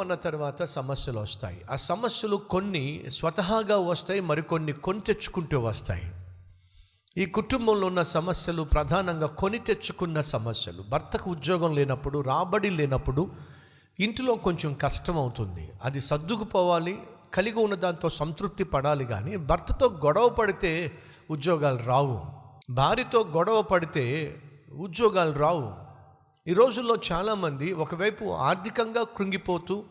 అన్న తర్వాత సమస్యలు వస్తాయి. ఆ సమస్యలు కొన్ని స్వతహాగా వస్తాయి మరికొన్ని కొని తెచ్చుకుంటూ వస్తాయి. ఈ కుటుంబంలో ఉన్న సమస్యలు ప్రధానంగా కొని తెచ్చుకున్న సమస్యలు. భర్తకు ఉద్యోగం లేనప్పుడు రాబడి లేనప్పుడు ఇంటిలో కొంచెం కష్టం అవుతుంది. అది సర్దుకుపోవాలి కలిగి ఉన్న దాంతో సంతృప్తి పడాలి కానీ భర్తతో గొడవ పడితే ఉద్యోగాలు రావు. భార్యతో గొడవ పడితే ఉద్యోగాలు రావు. ఈ రోజుల్లో చాలామంది ఒకవైపు ఆర్థికంగా కృంగిపోతూ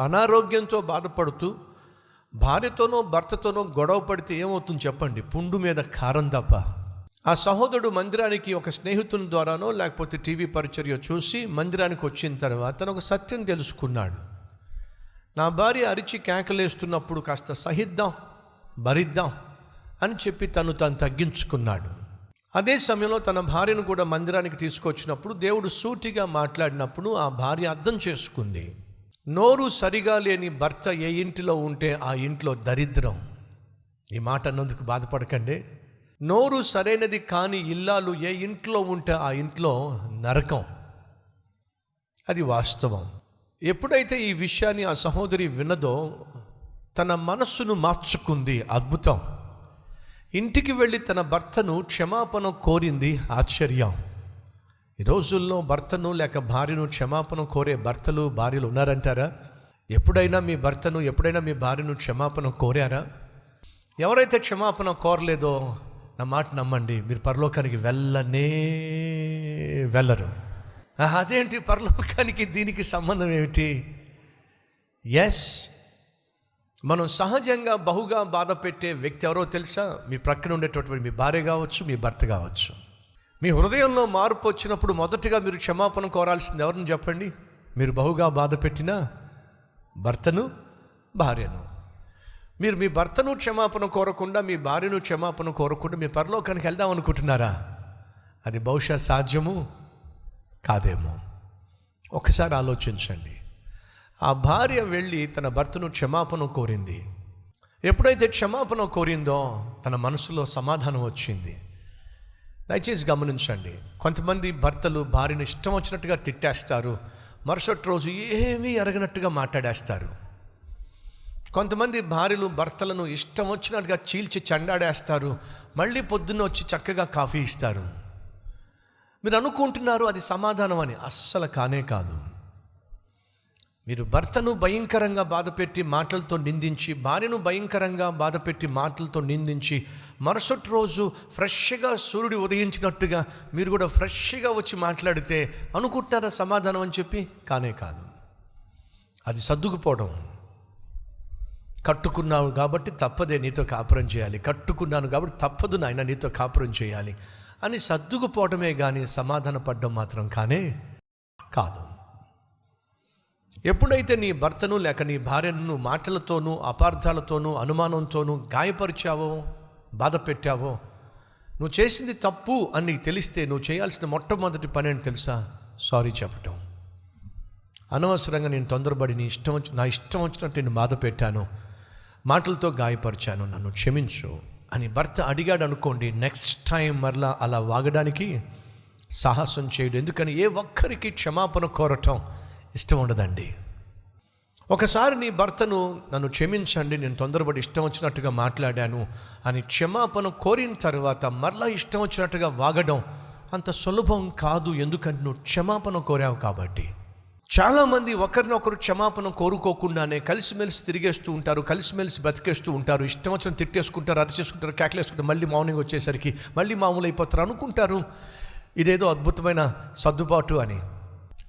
అనారోగ్యంతో బాధపడుతూ భార్యతోనో భర్తతోనో గొడవ పడితే ఏమవుతుంది చెప్పండి? పుండు మీద కారం తప్ప ఆ సహోదరుడు మందిరానికి ఒక స్నేహితుని ద్వారానో లేకపోతే టీవీ పరిచర్య చూసి మందిరానికి వచ్చిన తర్వాత తను ఒక సత్యం తెలుసుకున్నాడు. నా భార్య అరిచి కేకలేస్తున్నప్పుడు కాస్త సహిద్దాం భరిద్దాం అని చెప్పి తను తను తగ్గించుకున్నాడు. అదే సమయంలో తన భార్యను కూడా మందిరానికి తీసుకొచ్చినప్పుడు దేవుడు సూటిగా మాట్లాడినప్పుడు ఆ భార్య అర్థం చేసుకుంది. నోరు సరిగా లేని భర్త ఏ ఇంటిలో ఉంటే ఆ ఇంట్లో దరిద్రం. ఈ మాట అన్నందుకు బాధపడకండి. నోరు సరైనది కాని ఇల్లాలు ఏ ఇంట్లో ఉంటే ఆ ఇంట్లో నరకం. అది వాస్తవం. ఎప్పుడైతే ఈ విషయాన్ని ఆ సహోదరి విన్నదో తన మనస్సును మార్చుకుంది అద్భుతం. ఇంటికి వెళ్ళి తన భర్తను క్షమాపణ కోరింది ఆశ్చర్యం. ఈ రోజుల్లో భర్తను లేక భార్యను క్షమాపణ కోరే భర్తలు భార్యలు ఉన్నారంటారా? ఎప్పుడైనా మీ భర్తను ఎప్పుడైనా మీ భార్యను క్షమాపణ కోరారా? ఎవరైతే క్షమాపణ కోరలేదో నా మాట నమ్మండి మీరు పరలోకానికి వెళ్ళనే వెళ్ళరు. అదేంటి? పరలోకానికి దీనికి సంబంధం ఏమిటి? ఎస్ మనం సహజంగా బహుగా బాధ పెట్టే వ్యక్తి ఎవరో తెలుసా? మీ ప్రక్కన ఉండేటటువంటి మీ భార్య కావచ్చు మీ భర్త కావచ్చు. మీ హృదయంలో మార్పు వచ్చినప్పుడు మొదటగా మీరు క్షమాపణ కోరాల్సింది ఎవరిని చెప్పండి? మీరు బహుగా బాధ పెట్టిన భర్తను భార్యను. మీరు మీ భర్తను క్షమాపణ కోరకుండా మీ భార్యను క్షమాపణ కోరకుండా మీ పరలోకానికి వెళ్దాం అనుకుంటున్నారా? అది బహుశా సాధ్యము కాదేమో? ఒకసారి ఆలోచించండి. ఆ భార్య వెళ్ళి తన భర్తను క్షమాపణ కోరింది. ఎప్పుడైతే క్షమాపణ కోరిందో తన మనసులో సమాధానం వచ్చింది. దయచేసి గమనించండి. కొంతమంది భర్తలు భార్యను ఇష్టం వచ్చినట్టుగా తిట్టేస్తారు. మరుసటి రోజు ఏమీ అరగనట్టుగా మాట్లాడేస్తారు. కొంతమంది భార్యలు భర్తలను ఇష్టం వచ్చినట్టుగా చీల్చి చండాడేస్తారు. మళ్ళీ పొద్దున్న వచ్చి చక్కగా కాఫీ ఇస్తారు. మీరు అనుకుంటున్నారు అది సమాధానం అని? అస్సలు కానే కాదు. మీరు భర్తను భయంకరంగా బాధపెట్టి మాటలతో నిందించి భార్యను భయంకరంగా బాధపెట్టి మాటలతో నిందించి మరుసటి రోజు ఫ్రెష్గా సూర్యుడు ఉదయించినట్టుగా మీరు కూడా ఫ్రెష్గా వచ్చి మాట్లాడితే అనుకుంటున్నారా సమాధానం అని చెప్పి? కానే కాదు. అది సర్దుకుపోవడం. కట్టుకున్నావు కాబట్టి తప్పదే నీతో కాపురం చేయాలి. కట్టుకున్నాను కాబట్టి తప్పదు నాయన నీతో కాపురం చేయాలి. అని సర్దుకుపోవడమే కానీ సమాధాన పడడం మాత్రం కానే కాదు. ఎప్పుడైతే నీ భర్తను లేక నీ భార్యను మాటలతోనూ అపార్థాలతోనూ అనుమానంతోనూ గాయపరిచావో బాధ పెట్టావో నువ్వు చేసింది తప్పు అని నీకు తెలిస్తే నువ్వు చేయాల్సిన మొట్టమొదటి పని అని తెలుసా? సారీ చెప్పటం. అనవసరంగా నేను తొందరపడి నీ ఇష్టం వచ్చి నా ఇష్టం వచ్చినట్టు నేను బాధ పెట్టాను మాటలతో గాయపరిచాను. నన్ను క్షమించు అని భర్త అడిగాడు అనుకోండి నెక్స్ట్ టైం మరలా అలా వాగడానికి సాహసం చేయడు. ఎందుకని? ఏ ఒక్కరికి క్షమాపణ కోరటం ఇష్టం ఉండదండి. ఒకసారి నీ భర్తను నన్ను క్షమించండి నేను తొందరపడి ఇష్టం వచ్చినట్టుగా మాట్లాడాను అని క్షమాపణ కోరిన తర్వాత మరలా ఇష్టం వచ్చినట్టుగా వాగడం అంత సులభం కాదు ఎందుకంటే నువ్వు క్షమాపణ కోరావు కాబట్టి. చాలామంది ఒకరినొకరు క్షమాపణ కోరుకోకుండానే కలిసిమెలిసి తిరిగేస్తూ ఉంటారు కలిసిమెలిసి బతికేస్తూ ఉంటారు ఇష్టం వచ్చిన తిట్టేసుకుంటారు అరిచేసుకుంటారు కేకలేసుకుంటారు మళ్ళీ మార్నింగ్ వచ్చేసరికి మళ్ళీ మామూలు అయిపోతారు అనుకుంటారు. ఇదేదో అద్భుతమైన సర్దుబాటు అని.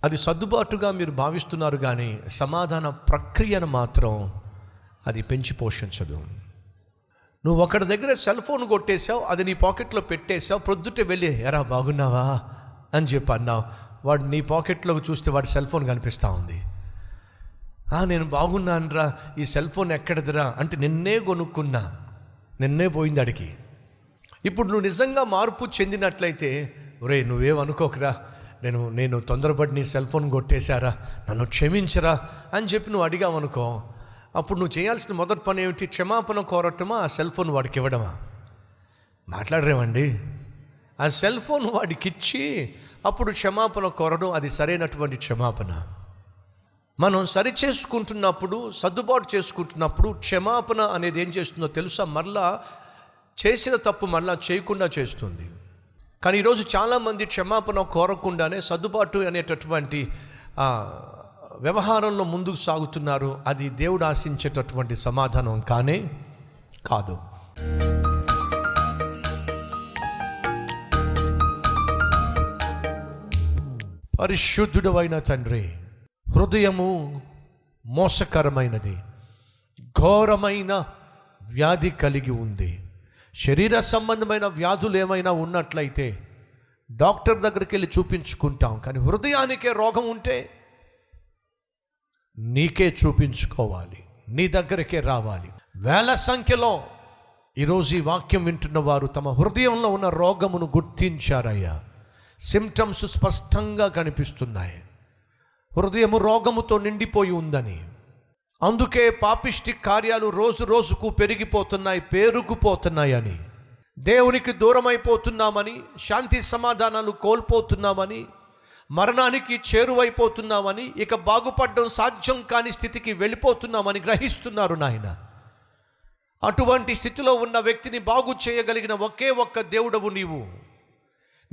అది సర్దుబాటుగా మీరు భావిస్తున్నారు కానీ సమాధాన ప్రక్రియను మాత్రం అది పెంచి పోషించదు. నువ్వు ఒకటి దగ్గర సెల్ ఫోన్ కొట్టేశావు అది నీ పాకెట్లో పెట్టేశావు ప్రొద్దుటే వెళ్ళి ఎరా బాగున్నావా? అని చెప్పి అన్నావు. వాడు నీ పాకెట్లోకి చూస్తే వాడి సెల్ ఫోన్ కనిపిస్తూ ఉంది. "ఆ, నేను బాగున్నానురా ఈ సెల్ ఫోన్ ఎక్కడిదిరా? అంటే నిన్నే కొనుక్కున్నా. నిన్నే పోయింది అడిగి. ఇప్పుడు నువ్వు నిజంగా మార్పు చెందినట్లయితే ఒరే నువ్వేమనుకోకరా నేను నేను తొందరపడి నీ సెల్ ఫోన్ కొట్టేశారా? నన్ను క్షమించరా అని చెప్పి నువ్వు అడిగావనుకో. అప్పుడు నువ్వు చేయాల్సిన మొదటి పని ఏమిటి? క్షమాపణ కోరటమా? ఆ సెల్ ఫోన్ వాడికి ఇవ్వడమా? మాట్లాడరేమండి? ఆ సెల్ ఫోన్ వాడికి ఇచ్చి అప్పుడు క్షమాపణ కోరడం అది సరైనటువంటి క్షమాపణ. మనం సరి చేసుకుంటున్నప్పుడు సర్దుబాటు చేసుకుంటున్నప్పుడు క్షమాపణ అనేది ఏం చేస్తుందో తెలుసా? మరలా చేసిన తప్పు మరలా చేయకుండా చేస్తుంది. కానీ ఈరోజు చాలామంది క్షమాపణ కోరకుండానే సర్దుబాటు అనేటటువంటి వ్యవహారంలో ముందుకు సాగుతున్నారు. అది దేవుడు ఆశించేటటువంటి సమాధానం కానే కాదు. పరిశుద్ధుడవైన తండ్రి హృదయము మోసకరమైనది. ఘోరమైన వ్యాధి కలిగి ఉంది. శరీర సంబంధమైన వ్యాధులు ఏమైనా ఉన్నట్లయితే డాక్టర్ దగ్గరికి వెళ్ళి చూపించుకుంటాం. కానీ హృదయానికే రోగం ఉంటే నీకే చూపించుకోవాలి. నీ దగ్గరికే రావాలి. వేల సంఖ్యలో ఈరోజు ఈ వాక్యం వింటున్న వారు తమ హృదయంలో ఉన్న రోగమును గుర్తించారయ్యా. సిమ్టమ్స్ స్పష్టంగా కనిపిస్తున్నాయి. హృదయము రోగముతో నిండిపోయి ఉందని. అందుకే పాపిష్టి కార్యాలు రోజు రోజుకు పెరిగిపోతున్నాయి పేరుకుపోతున్నాయని. దేవునికి దూరమైపోతున్నామని శాంతి సమాధానాలు కోల్పోతున్నామని మరణానికి చేరువైపోతున్నామని ఇక బాగుపడడం సాధ్యం కాని స్థితికి వెళ్ళిపోతున్నామని గ్రహిస్తున్నారు నాయన. అటువంటి స్థితిలో ఉన్న వ్యక్తిని బాగు చేయగలిగిన ఒకే ఒక్క దేవుడవు నీవు.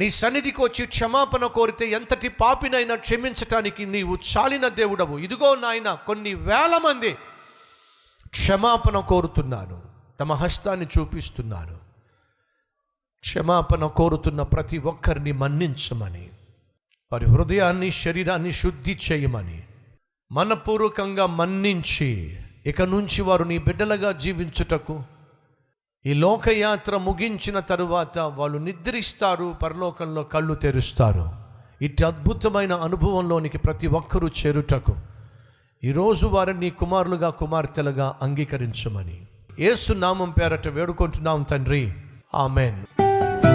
నీ సన్నిధికి వచ్చి క్షమాపణ కోరితే ఎంతటి పాపినైనా క్షమించటానికి నీవు చాలిన దేవుడవు. ఇదిగో నాయన కొన్ని వేల మంది క్షమాపణ కోరుతున్నాను. తమ హస్తాన్ని చూపిస్తున్నాను. క్షమాపణ కోరుతున్న ప్రతి ఒక్కరిని మన్నించమని వారి హృదయాన్ని శరీరాన్ని శుద్ధి చేయమని మనపూర్వకంగా మన్నించి ఇక నుంచి వారు నీ బిడ్డలుగా జీవించుటకు ఈ లోకయాత్ర ముగించిన తరువాత వాళ్ళు నిద్రిస్తారు పరలోకంలో కళ్ళు తెరుస్తారు. ఇటు అద్భుతమైన అనుభవంలోనికి ప్రతి ఒక్కరూ చేరుటకు. ఈరోజు వారిని నీ కుమారులుగా కుమార్తెలుగా అంగీకరించమని. ఏసు నామం పేరట వేడుకుంటున్నాం తండ్రి. ఆమెన్.